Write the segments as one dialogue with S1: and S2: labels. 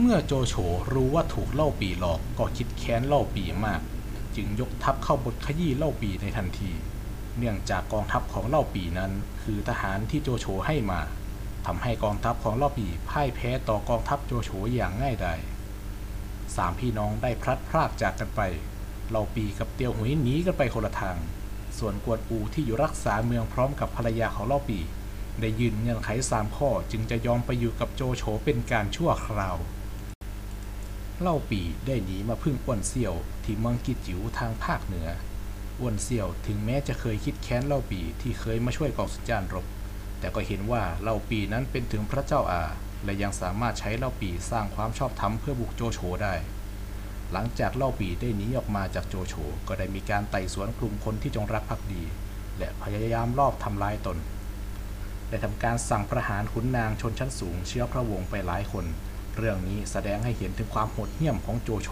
S1: เมื่อโจโฉรู้ว่าถูกเล่าปีหลอกก็คิดแค้นเล่าปีมาก จึงยกทัพเข้าบทขยี้เล่าปีในทันที เนื่องจากกองทัพของเล่าปีนั้นคือทหารที่โจโฉให้มาทำให้กองทัพของเล่าปีพ่ายแพ้ต่อกองทัพโจโฉอย่างง่ายดายสามพี่น้องได้พลัดพรากจากกันไปเล่าปีกับเตียวหุยหนีกันไปคนละทาง ส่วนกวนอูที่อยู่รักษาเมืองพร้อมกับภรรยาของเล่าปีได้ยืนเงื่อนไขสามข้อจึงจะยอมไปอยู่กับโจโฉเป็นการชั่วคราว เล่าปีได้หนีมาพึ่งอ้วนเซี่ยวที่เมืองกิจิ๋วทางภาคเหนืออ้วนเซี่ยวถึงแม้จะเคยคิดแค้นเล่าปีที่เคยมาช่วยกองสุจานรบ แต่ก็เห็นว่าเล่าปีนั้นเป็นถึงพระเจ้าอา และยังสามารถใช้เล่าปีสร้างความชอบธรรมเพื่อบุกโจโฉได้ หลังจากเล่าปีได้หนีออกมาจากโจโฉก็ได้มีการไต่สวนกลุ่มคนที่จงรักภักดี และพยายามลอบทำลายตนได้ทำการสั่งประหารขุนนางชนชั้นสูงเชื้อพระวงศ์ไปหลายคน เรื่องนี้แสดงให้เห็นถึงความโหดเหี้ยมของโจโฉ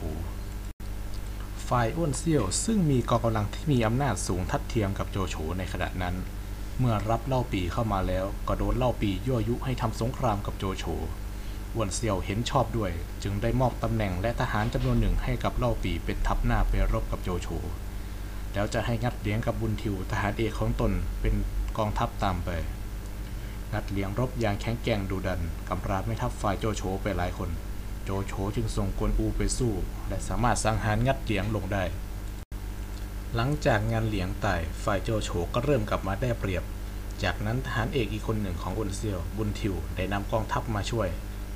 S1: ฝ่ายอ้วนเซี่ยวซึ่งมีกองกำลังที่มีอำนาจสูงทัดเทียมกับโจโฉในขณะนั้น เมื่อรับเล่าปีเข้ามาแล้วก็โดนเล่าปียั่วยุให้ทำสงครามกับโจโฉอ้วนเซี่ยวเห็นชอบด้วย จึงได้มอบตำแหน่งและทหารจำนวนหนึ่งให้กับเล่าปีเป็นทัพหน้าไปรบกับโจโฉแล้วจะให้งัดเลี้ยงกับบุญทิวทหารเอกของตนเป็นกองทัพตามไป งัดเลี้ยงรบอย่างแข็งแกร่งดุดันกำราบไม่ทัพฝ่ายโจโฉไปหลายคน โจโฉจึงส่งกวนอูไปสู้ และสามารถสังหารงัดเลี้ยงลงได้ หลังจากงานเลี้ยงตายฝ่ายโจโฉก็เริ่มกลับมาได้เปรียบ จากนั้นทหารเอกอีกคนหนึ่งของอุนเซียวบุญทิวได้นำกองทัพมาช่วย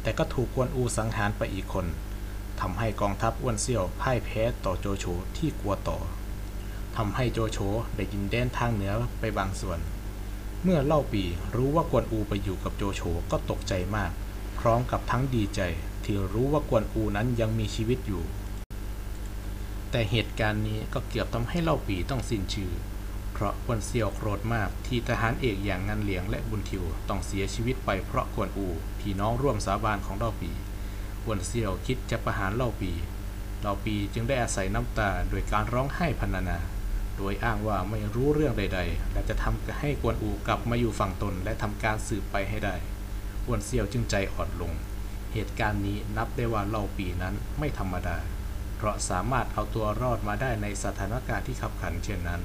S1: แต่ก็ถูกกวนอูสังหารไปอีกคนทำให้กองทัพอ้วนเซียวพ่ายแพ้ต่อโจโฉที่กลัวต่อทำให้โจโฉได้ยินแดนทางเหนือไปบางส่วน เมื่อเล่าปีรู้ว่ากวนอูไปอยู่กับโจโฉก็ตกใจมาก พร้อมกับทั้งดีใจ ที่รู้ว่ากวนอูนั้นยังมีชีวิตอยู่ แต่เหตุการณ์นี้ก็เกือบทำให้เล่าปีต้องสิ้นชื่อ เพราะกวนเซียวโกรธมากที่ทหารเอกอย่างงันเหลียงและบุญทิวต้องเสียชีวิตไปเพราะกวนอูพี่น้องร่วมสาบานของเล่าปีกวนเซียวคิดจะประหารเล่าปี เล่าปีจึงได้อาศัยน้ำตาโดยการร้องไห้พรรณนา โดยอ้างว่าไม่รู้เรื่องใด ๆ และจะทำให้กวนอูกลับมาอยู่ฝั่งตนและทำการสืบไปให้ได้กวนเซียวจึงใจอ่อนลง เหตุการณ์นี้นับได้ว่าเล่าปีนั้นไม่ธรรมดา เพราะสามารถเอาตัวรอดมาได้ในสถานการณ์ที่ขับขันเช่นนั้น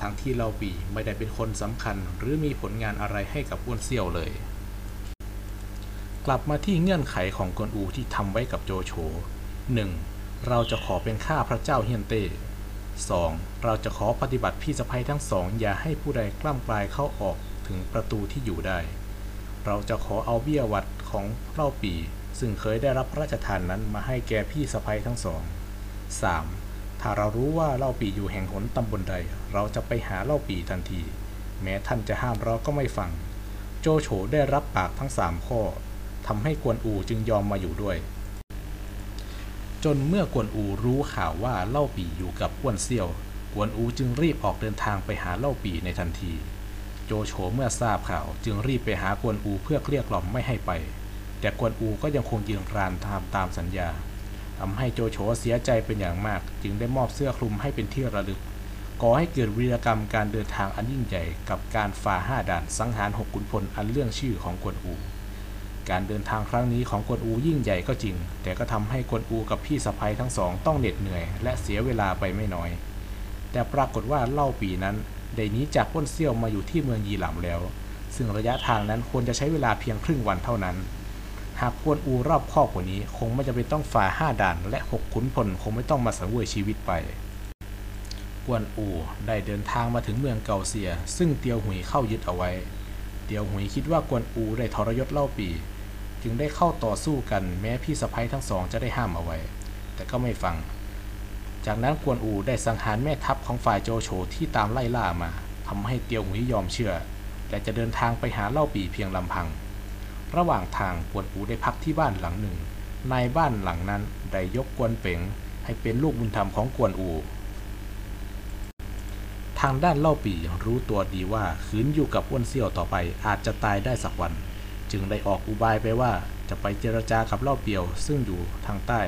S1: ทั้งที่เล่าปีไม่ได้เป็นคนสำคัญหรือมีผลงานอะไรให้กับอ้วนเซี่ยวเลย กลับมาที่เงื่อนไขของกวนอูที่ทำไว้กับโจโฉ 1. เราจะขอเป็นข้าพระเจ้าเฮียนเต้ 2. เราจะขอปฏิบัติพี่สะพ้ยทั้งสอง อย่าให้ผู้ใดกล้ำกลายเข้าออกถึงประตูที่อยู่ได้ เราจะขอเอาเบี้ยวัดของเล่าปี ซึ่งเคยได้รับพระราชทานนั้นมาให้แก่พี่สะพ้ยทั้งสอง 3. ถ้าเรารู้ว่าเล่าปีอยู่แห่งหนตำบลใด เราจะไปหาเล่าปีทันที แม้ท่านจะห้ามเราก็ไม่ฟัง โจโฉได้รับปากทั้งสามข้อทำให้กวนอูจึงยอมมาอยู่ด้วย จนเมื่อกวนอูรู้ข่าวว่าเล่าปีอยู่กับอ้วนเซี่ยว กวนอูจึงรีบออกเดินทางไปหาเล่าปีในทันที โจโฉเมื่อทราบข่าวจึงรีบไปหากวนอูเพื่อเกลี้ยกล่อมไม่ให้ไป แต่กวนอูก็ยังคงยืนรานทำตามสัญญาทำให้โจโฉเสียใจเป็นอย่างมาก จึงได้มอบเสื้อคลุมให้เป็นที่ระลึกก่อให้เกิดวีรกรรมการเดินทางอันยิ่งใหญ่กับการฝ่าห้าด่านสังหารหกขุนพลอันเรื่องชื่อของกวนอู การเดินทางครั้งนี้ของกวนอูยิ่งใหญ่ก็จริง แต่ก็ทำให้กวนอูกับพี่สะพ้ยทั้งสองต้องเหน็ดเหนื่อย และเสียเวลาไปไม่น้อย แต่ปรากฏว่าเล่าปีนั้นได้นี้จากพ้นเซี่ยวมาอยู่ที่เมืองยีหลำแล้ว ซึ่งระยะทางนั้นควรจะใช้เวลาเพียงครึ่งวันเท่านั้น หากกวนอูรอบคอบกว่านี้ คงไม่จะเป็นต้องฝ่าห้าด่าน และหกขุนพลคงไม่ต้องมาสังเวยชีวิตไปกวนอูได้เดินทางมาถึงเมืองเกาเซีย ซึ่งเตียวหุยเข้ายึดเอาไว้ เตียวหุยคิดว่ากวนอูได้ทรยศเล่าปี จึงได้เข้าต่อสู้กันแม้พี่สะพ้ยทั้งสองจะได้ห้ามเอาไว้ แต่ก็ไม่ฟัง จากนั้นกวนอูได้สังหารแม่ทัพของฝ่ายโจโฉที่ตามไล่ล่ามาทำให้เตียวหุยยอมเชื่อ และจะเดินทางไปหาเล่าปีเพียงลำพัง ระหว่างทางกวนอูได้พักที่บ้านหลังหนึ่งในบ้านหลังนั้นได้ยกกวนเป๋งให้เป็นลูกบุญธรรมของกวนอูางด้านเล่าปีรู้ตัวดีว่าขืนอยู่กับอ้วนเซี่ยวต่อไปอาจจะตายได้สักวัน จึงได้ออกอุบายไปว่าจะไปเจรจากับเล่าเปียวซึ่งอยู่ทางใต้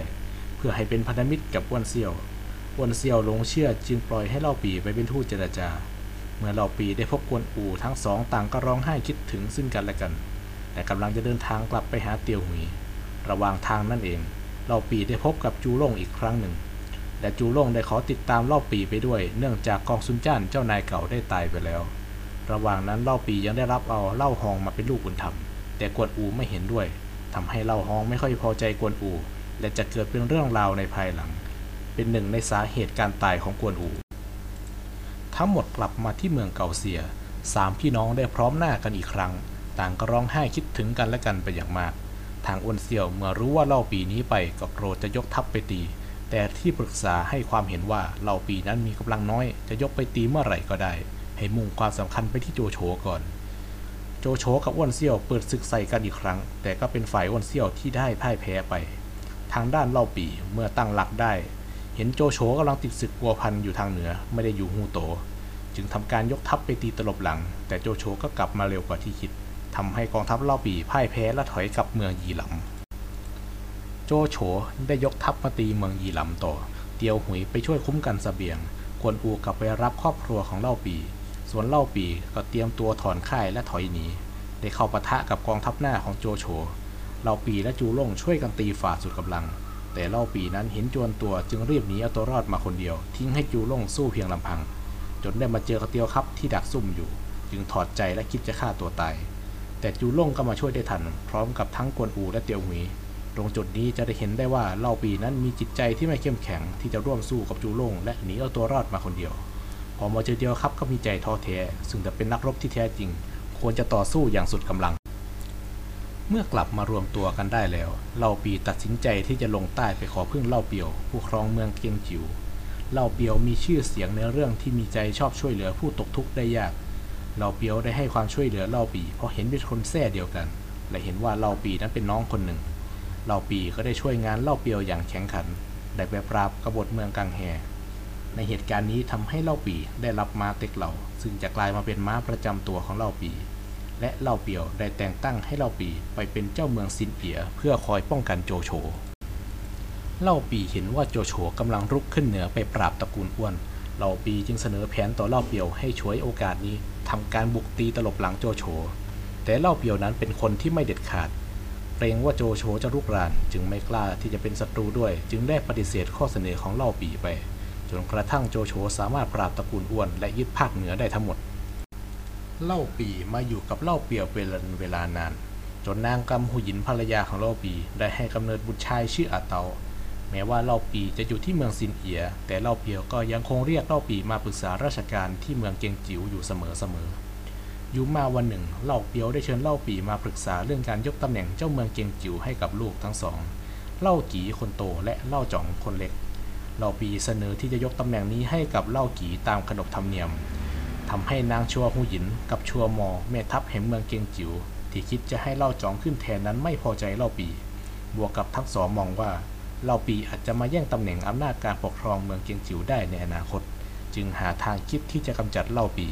S1: เพื่อให้เป็นพันธมิตรกับอ้วนเซี่ยวอ้วนเซี่ยวหลงเชื่อจึงปล่อยให้เล่าปีไปเป็นทูตเจรจา เมื่อเล่าปีได้พบกวนอูทั้งสองต่างก็ร้องไห้คิดถึงซึ่งกันและกัน แต่กำลังจะเดินทางกลับไปหาเตียวหุยระหว่างทางนั่นเองเล่าปีได้พบกับจูล่งอีกครั้งหนึ่ง และจูล่งได้ขอติดตามเล่าปีไปด้วย เนื่องจากกองซุนจ้านเจ้านายเก่าได้ตายไปแล้ว ระหว่างนั้นเล่าปียังได้รับเอาเล่าฮองมาเป็นลูกบุญธรรม แต่กวนอูไม่เห็นด้วยทำให้เล่าฮองไม่ค่อยพอใจกวนอู และจะเกิดเป็นเรื่องราวในภายหลัง เป็นหนึ่งในสาเหตุการตายของกวนอู ทั้งหมดกลับมาที่เมืองเก่าเสีย สามพี่น้องได้พร้อมหน้ากันอีกครั้ง ต่างก็ร้องไห้คิดถึงกันและกันไปอย่างมาก ทางอ้วนเสี่ยวเมื่อรู้ว่าเล่าปีนี้ไปก็โกรธจะยกทัพไปตี แต่ที่ปรึกษาให้ความเห็นว่าเล่าปีนั้นมีกำลังน้อย จะยกไปตีเมื่อไหร่ก็ได้ ให้มุ่งความสำคัญไปที่โจโฉก่อน โจโฉกับอ้วนเซี่ยวเปิดศึกใส่กันอีกครั้ง แต่ก็เป็นฝ่ายอ้วนเซี่ยวที่ได้พ่ายแพ้ไป ทางด้านเล่าปีเมื่อตั้งหลักได้ เห็นโจโฉกำลังติดศึกกัวพันอยู่ทางเหนือไม่ได้อยู่ฮูโต จึงทำการยกทัพไปตีตลบหลัง แต่โจโฉก็กลับมาเร็วกว่าที่คิดทำให้กองทัพเล่าปีพ่ายแพ้และถอยกลับเมืองยีหลำ โจโฉได้ยกทัพมาตีเมืองยีหลำต่อ เตียวหุยไปช่วยคุ้มกันสเสบียง กวนอูกลับไปรับครอบครัวของเล่าปี ส่วนเล่าปีก็เตรียมตัวถอนค่ายและถอยหนี ได้เข้าปะทะกับกองทัพหน้าของโจโฉ เล่าปีและจูล่งช่วยกันตีฝ่าสุดกำลัง แต่เล่าปีนั้นเห็นจวนตัวจึงรีบหนีเอาตัวรอดมาคนเดียว ทิ้งให้จูล่งสู้เพียงลำพัง จนได้มาเจอกระเตียวครับที่ดักซุ่มอยู่ จึงถอดใจและคิดจะฆ่าตัวตาย แต่จูล่งก็มาช่วยได้ทัน พร้อมกับทั้งกวนอูและเตียวหวี ตรงจุดนี้จะได้เห็นได้ว่าเล่าปีนั้นมีจิตใจที่ไม่เข้มแข็งที่จะร่วมสู้กับจูล่งและหนีเอาตัวรอดมาคนเดียว พอมาเจอเดียวครับก็มีใจท้อแท้ซึ่งแต่เป็นนักรบที่แท้จริง ควรจะต่อสู้อย่างสุดกำลัง เมื่อกลับมารวมตัวกันได้แล้วเล่าปีตัดสินใจที่จะลงใต้ไปขอพึ่งเล่าเปียว ผู้ครองเมืองเกียงจิวเล่าเปียวมีชื่อเสียงในเรื่องที่มีใจชอบช่วยเหลือผู้ตกทุกข์ได้ยากเล่าเปียวได้ให้ความช่วยเหลือเล่าปีเพราะเห็นเป็นคนแท้เดียวกัน และเห็นว่าเล่าปีนั้นเป็นน้องคนหนึ่ง เล่าปีก็ได้ช่วยงานเล่าเปียวอย่างแข็งขัน ได้ไปปราบกบฏเมืองกังแฮ ในเหตุการณ์นี้ทำให้เล่าปีได้รับม้าเต็กเหล่า ซึ่งจะกลายมาเป็นม้าประจำตัวของเล่าปี และเล่าเปียวได้แต่งตั้งให้เล่าปีไปเป็นเจ้าเมืองซินเอียเพื่อคอยป้องกันโจโฉเล่าปีเห็นว่าโจโฉกำลังรุกขึ้นเหนือไปปราบตระกูลอ้วน เล่าปีจึงเสนอแผนต่อเล่าเปียวให้ช่วยโอกาสนี้ทำการบุกตีตลบหลังโจโฉ แต่เล่าเปียวนั้นเป็นคนที่ไม่เด็ดขาด เกรงว่าโจโฉจะรุกราน จึงไม่กล้าที่จะเป็นศัตรูด้วย จึงได้ปฏิเสธข้อเสนอของเล่าปีไป จนกระทั่งโจโฉสามารถปราบตระกูลอ้วนและยึดภาคเหนือได้ทั้งหมด เล่าปีมาอยู่กับเล่าเปียวเป็นเวลานาน จนนางกำหูหยินภรรยาของเล่าปีได้ให้กำเนิดบุตรชายชื่ออาเตา แม้ว่าเล่าปีจะอยู่ที่เมืองซินเอีย แต่เล่าเปียวก็ยังคงเรียกเล่าปีมาปรึกษาราชการที่เมืองเกียงจิ๋วอยู่เสมอๆอ ยูมาวันหนึ่งเล่าเปียวได้เชิญเล่าปีมาปรึกษาเรื่องการยกตำแหน่งเจ้าเมืองเกียงจิ๋วให้กับลูกทั้งสอง เล่ากีคนโตและเล่าจ่องคนเล็ก เล่าปีเสนอที่จะยกตำแหน่งนี้ให้กับเล่ากีตามขนบธรรมเนียมทำให้นางชัวหูหยินกับชัวมอแม่ทัพแห่งเมืองเกียงจิ๋วที่คิดจะให้เล่าจองขึ้นแทนนั้นไม่พอใจเล่าปี บวกกับทั้งสองมองว่าเล่าปีอาจจะมาแย่งตำแหน่งอำนาจการปกครองเมืองเกียงจิ๋วได้ในอนาคต จึงหาทางคิดที่จะกำจัดเล่าปี